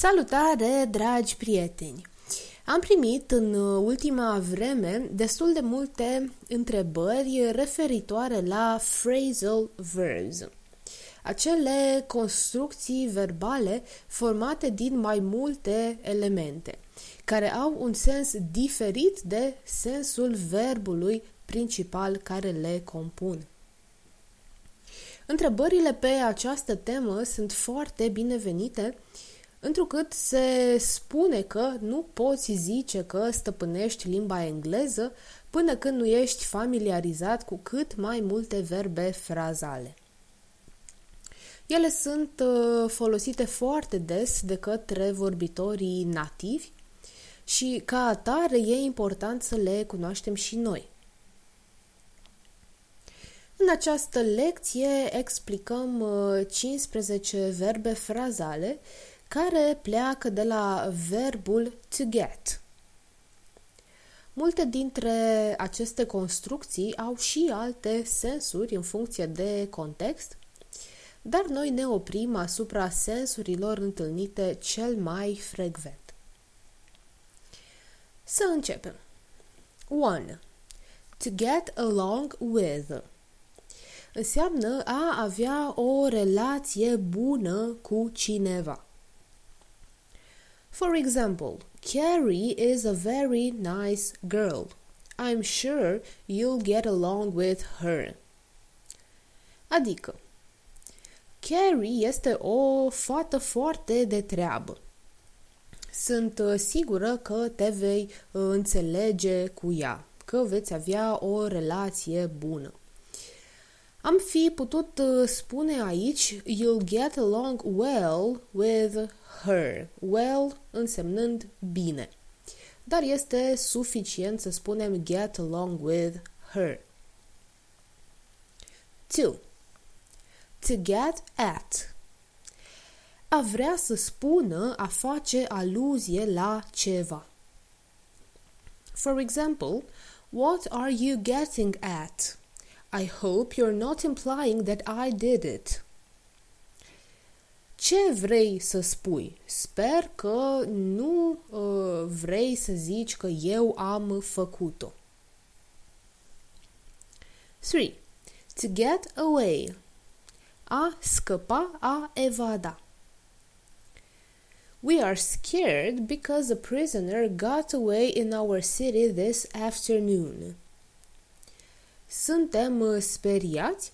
Salutare, dragi prieteni! Am primit în ultima vreme destul de multe întrebări referitoare la phrasal verbs, acele construcții verbale formate din mai multe elemente, care au un sens diferit de sensul verbului principal care le compun. Întrebările pe această temă sunt foarte binevenite întrucât se spune că nu poți zice că stăpânești limba engleză până când nu ești familiarizat cu cât mai multe verbe frazale. Ele sunt uh, folosite foarte des de către vorbitorii nativi și ca atare e important să le cunoaștem și noi. În această lecție explicăm 15 uh, verbe frazale care pleacă de la verbul to get. Multe dintre aceste construcții au și alte sensuri în funcție de context, dar noi ne oprim asupra sensurilor întâlnite cel mai frecvent. Să începem. 1. To get along with înseamnă a avea o relație bună cu cineva. For example, Carrie is a very nice girl. I'm sure you'll get along with her. Adică, Carrie este o fată foarte de treabă. Sunt uh, sigură că te vei uh, înțelege cu ea, că veți avea o relație bună. Am fi putut uh, spune aici You'll get along well with her. Well însemnând bine. Dar este suficient să spunem get along with her. 2. To get at. A vrea să spună a face aluzie la ceva. For example, what are you getting at? I hope you're not implying that I did it. Ce vrei să spui? Sper că nu uh, vrei să zici că eu am făcut-o. 3. To get away. A scăpa, a evada. We are scared because a prisoner got away in our city this afternoon. Suntem uh, speriați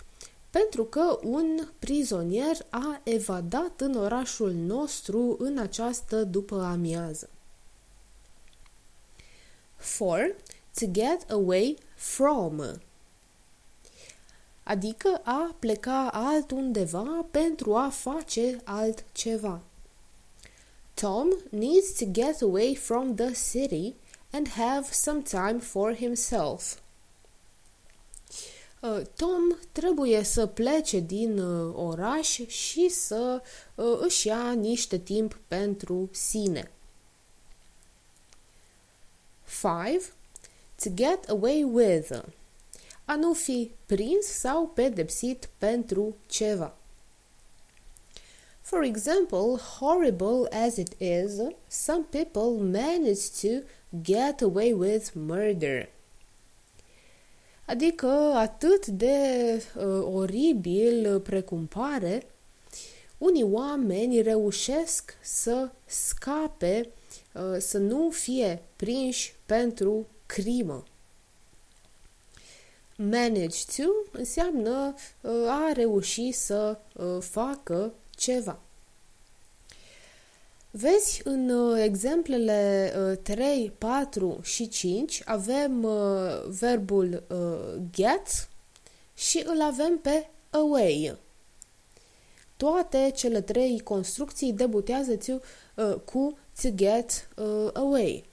pentru că un prizonier a evadat în orașul nostru în această după amiază. 4. To get away from adică a pleca altundeva pentru a face altceva. Tom needs to get away from the city and have some time for himself. Uh, Tom trebuie să plece din uh, oraș și să uh, își ia niște timp pentru sine. 5. To get away with. A nu fi prins sau pedepsit pentru ceva. For example, horrible as it is, some people manage to get away with murder. Adică atât de uh, oribil precum pare, unii oameni reușesc să scape, uh, să nu fie prinși pentru crimă. Manage to înseamnă uh, a reuși să uh, facă ceva. Vezi, în uh, exemplele uh, 3, 4 și 5 avem uh, verbul uh, get și îl avem pe away. Toate cele trei construcții debutează uh, cu to get uh, away.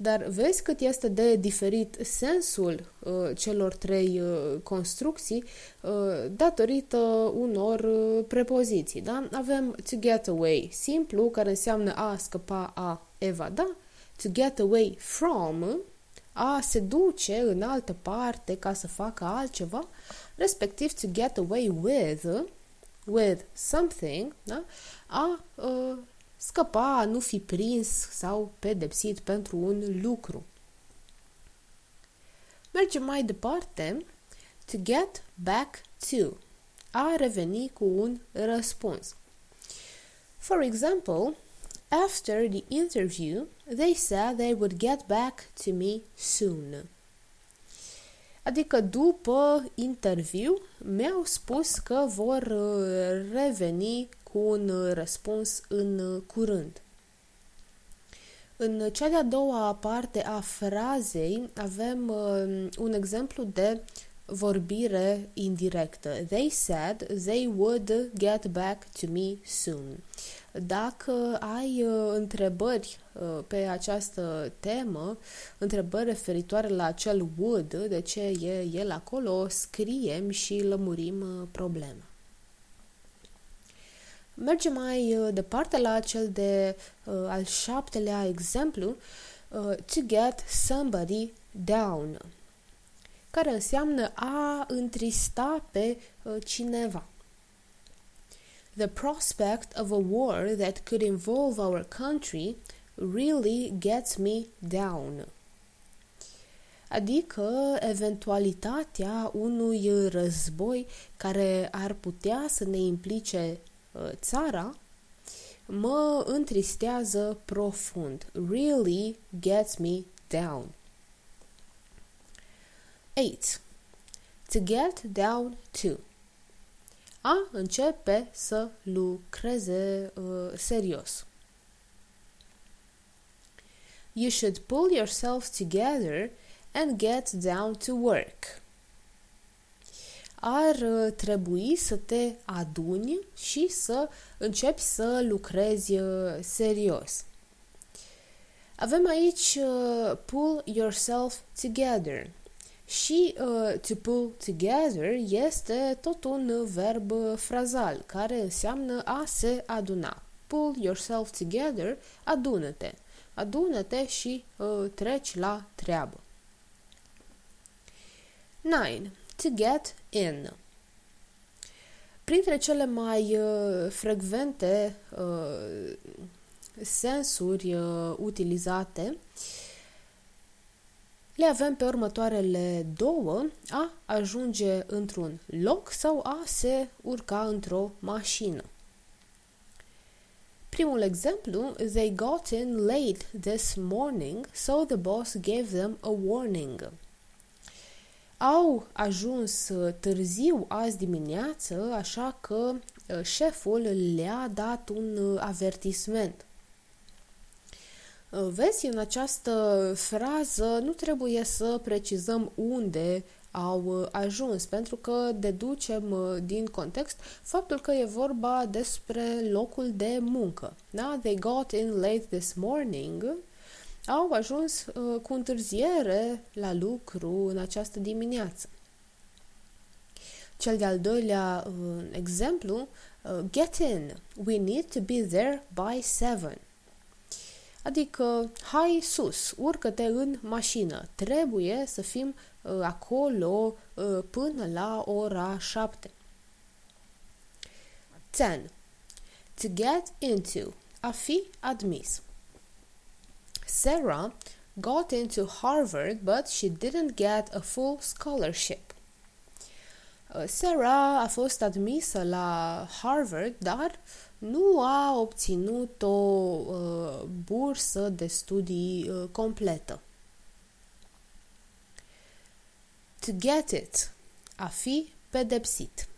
Dar vezi cât este de diferit sensul uh, celor trei uh, construcții uh, datorită unor uh, prepoziții. Da? Avem to get away simplu, care înseamnă a scăpa, a evada, to get away from, a se duce în altă parte ca să facă altceva, respectiv to get away with, with something, da? a uh, scăpa, a nu fi prins sau pedepsit pentru un lucru. Mergem mai departe. To get back to. A reveni cu un răspuns. For example, after the interview, they said they would get back to me soon. Adică după interviu mi-au spus că vor uh, reveni cu un uh, răspuns în uh, curând. În cea de-a doua parte a frazei avem un exemplu de vorbire indirectă. They said they would get back to me soon. Dacă ai uh, întrebări uh, pe această temă, întrebări referitoare la acel would, de ce e el acolo, scriem și lămurim uh, problema. Mergem mai uh, departe la cel de uh, al șaptelea exemplu, uh, to get somebody down, care înseamnă a întrista pe uh, cineva. The prospect of a war that could involve our country really gets me down. Adică eventualitatea unui război care ar putea să ne implice uh, țara mă întristează profund. Really gets me down. 8. To get down to a începe să lucreze uh, serios. You should pull yourself together and get down to work. Ar uh, trebui să te aduni și să începi să lucrezi uh, serios. Avem aici uh, pull yourself together. Și uh, to pull together este tot un verb frazal care înseamnă a se aduna. Pull yourself together, adună-te. Adună-te și uh, treci la treabă. 9. To get in. Printre cele mai uh, frecvente uh, sensuri uh, utilizate le avem pe următoarele două, a ajunge într-un loc sau a se urca într-o mașină. Primul exemplu, they got in late this morning, so the boss gave them a warning. Au ajuns târziu azi dimineață, așa că uh, șeful le-a dat un uh, avertisment. Uh, vezi, în această frază nu trebuie să precizăm unde au uh, ajuns, pentru că deducem uh, din context faptul că e vorba despre locul de muncă. Da? They got in late this morning. Au ajuns uh, cu întârziere la lucru în această dimineață. Cel de-al doilea uh, exemplu, uh, get in. We need to be there by seven. Adică, hai sus, urcă-te în mașină. Trebuie să fim uh, acolo uh, până la ora 7. 10. To get into. A fi admis. Sarah got into Harvard, but she didn't get a full scholarship. Uh, Sarah a fost admisă la Harvard, dar nu a obținut o uh, bursă de studii uh, completă. To get it, a fi pedepsit.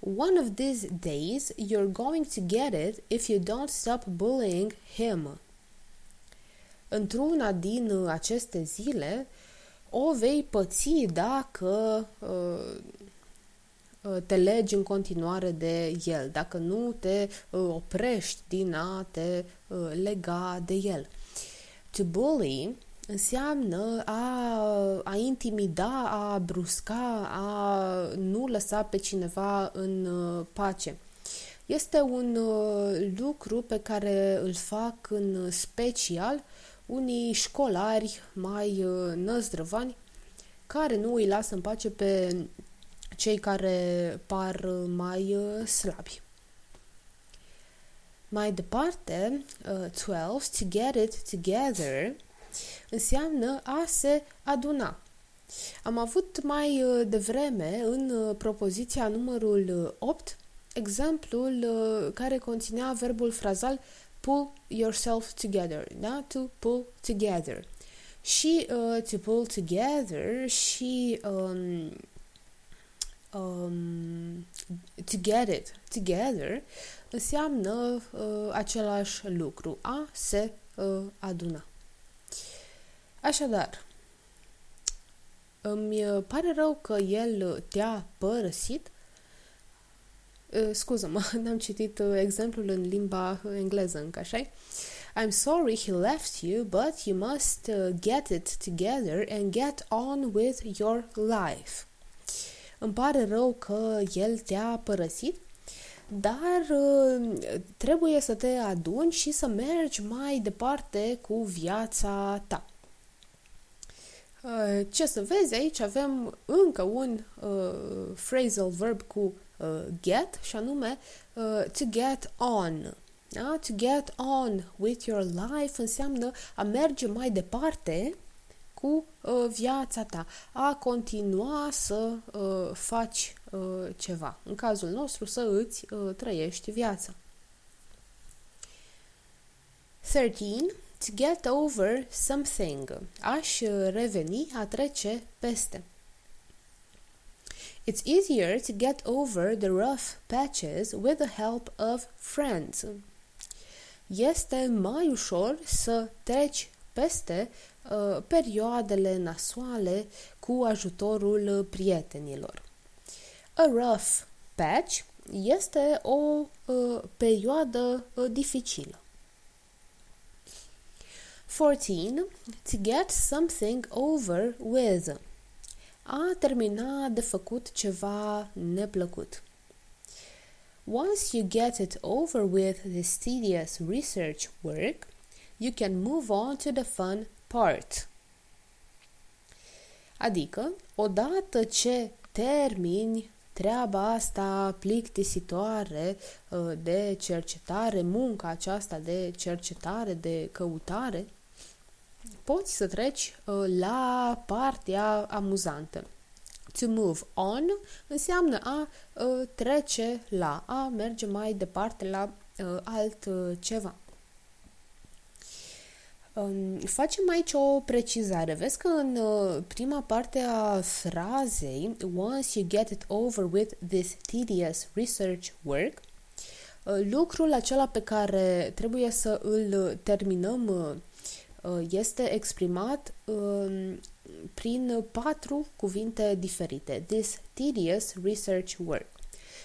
One of these days you're going to get it if you don't stop bullying him. Într-una din aceste zile o vei păți dacă uh, Uh, te legi în continuare de el, dacă nu te uh, oprești din a te uh, lega de el. To bully înseamnă a, a intimida, a brusca, a nu lăsa pe cineva în pace. Este un lucru pe care îl fac în special unii școlari mai năzdrăvani care nu îi lasă în pace pe cei care par mai uh, slabi. Mai departe, uh, 12, to get it together, înseamnă a se aduna. Am avut mai uh, devreme, în uh, propoziția numărul 8, exemplul care conținea verbul frazal pull yourself together, da? To pull together. Și uh, to pull together și um, um, to get it together înseamnă uh, același lucru, a se uh, aduna. Așadar, îmi pare rău că el te-a părăsit. Uh, scuză-mă, n-am citit uh, exemplul în limba engleză încă, așa I'm sorry he left you, but you must uh, get it together and get on with your life. Îmi pare rău că el te-a părăsit, dar uh, trebuie să te aduni și să mergi mai departe cu viața ta. Uh, ce să vezi, aici avem încă un uh, phrasal verb cu uh, get și anume uh, to get on. Da? To get on with your life înseamnă a merge mai departe cu uh, viața ta, a continua să uh, faci uh, ceva. În cazul nostru, să îți uh, trăiești viața. 13. To get over something. Aș uh, reveni, a trece peste. It's easier to get over the rough patches with the help of friends. Este mai ușor să treci peste uh, perioadele nasoale cu ajutorul prietenilor. A rough patch este o uh, perioadă uh, dificilă. 14. To get something over with. A termina de făcut ceva neplăcut. Once you get it over with this tedious research work, you can move on to the fun part. Adică, odată ce termini treaba asta plictisitoare uh, de cercetare, munca aceasta de cercetare, de căutare, poți să treci uh, la partea amuzantă. To move on înseamnă a uh, trece la, a merge mai departe la alt ceva. Facem aici o precizare. Vezi că în uh, prima parte a frazei Once you get it over with this tedious research work uh, lucrul acela pe care trebuie să îl terminăm uh, este exprimat um, prin patru cuvinte diferite. This tedious research work.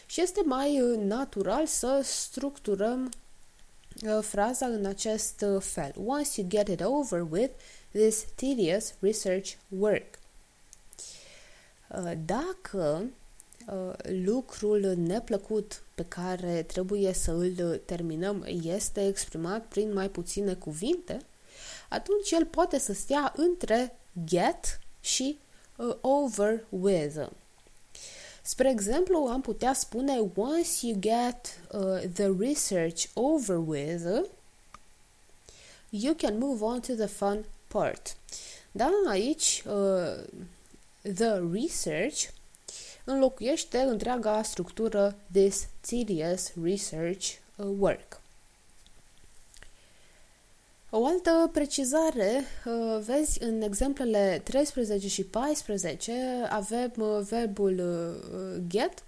Și este mai natural să structurăm Uh, fraza în acest uh, fel. Once you get it over with this tedious research work. Uh, dacă lucrul neplăcut pe care trebuie să îl terminăm este exprimat prin mai puține cuvinte, atunci el poate să stea între get și over with. Spre exemplu, am putea spune once you get uh, the research over with, you can move on to the fun part. Da, aici uh, the research înlocuiește întreaga structură this tedious research uh, work. O altă precizare, uh, vezi, în exemplele 13 și 14 avem uh, verbul uh, get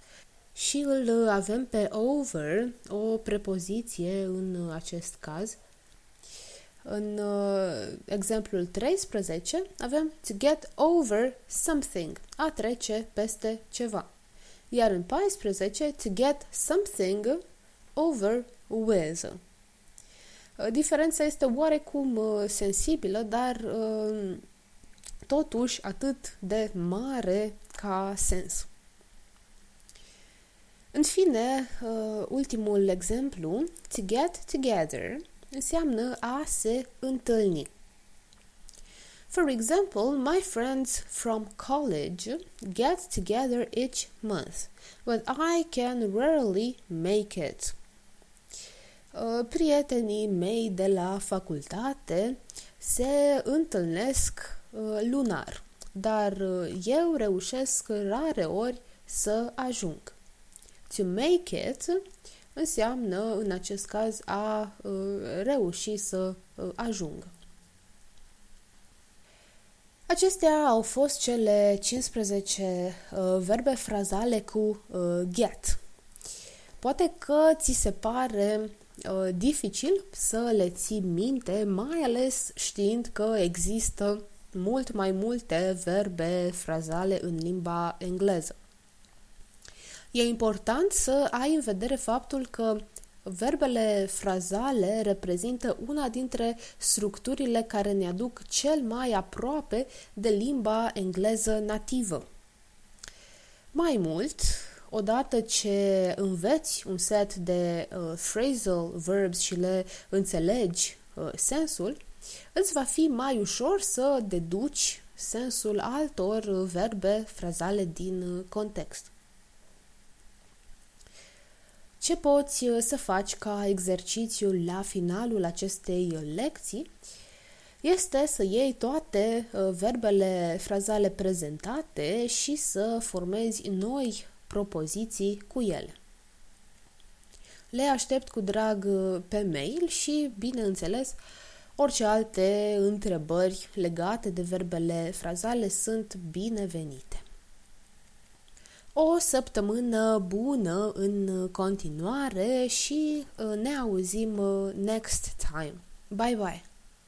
și îl avem pe over, o prepoziție în acest caz. În exemplul 13 avem to get over something, a trece peste ceva. Iar în 14, to get something over with. Uh, diferența este oarecum uh, sensibilă, dar uh, totuși atât de mare ca sens. În fine, ultimul exemplu, to get together, înseamnă a se întâlni. For example, my friends from college get together each month, but I can rarely make it. Prietenii mei de la facultate se întâlnesc lunar, dar eu reușesc rare ori să ajung. To make it înseamnă, în acest caz, a reuși să ajungă. Acestea au fost cele 15 uh, verbe frazale cu uh, get. Poate că ți se pare uh, dificil să le ții minte, mai ales știind că există mult mai multe verbe frazale în limba engleză. E important să ai în vedere faptul că Verbele frazale reprezintă una dintre structurile care ne aduc cel mai aproape de limba engleză nativă. Mai mult, odată ce înveți un set de uh, phrasal verbs și le înțelegi uh, sensul, îți va fi mai ușor să deduci sensul altor verbe frazale din uh, context. Ce poți uh, să faci ca exercițiu la finalul acestei lecții este să iei toate uh, verbele frazale prezentate și să formezi noi propoziții cu ele. Le aștept cu drag uh, pe mail și, bineînțeles, orice alte întrebări legate de verbele frazale sunt binevenite. O săptămână bună în continuare și uh, ne auzim uh, next time. Bye bye!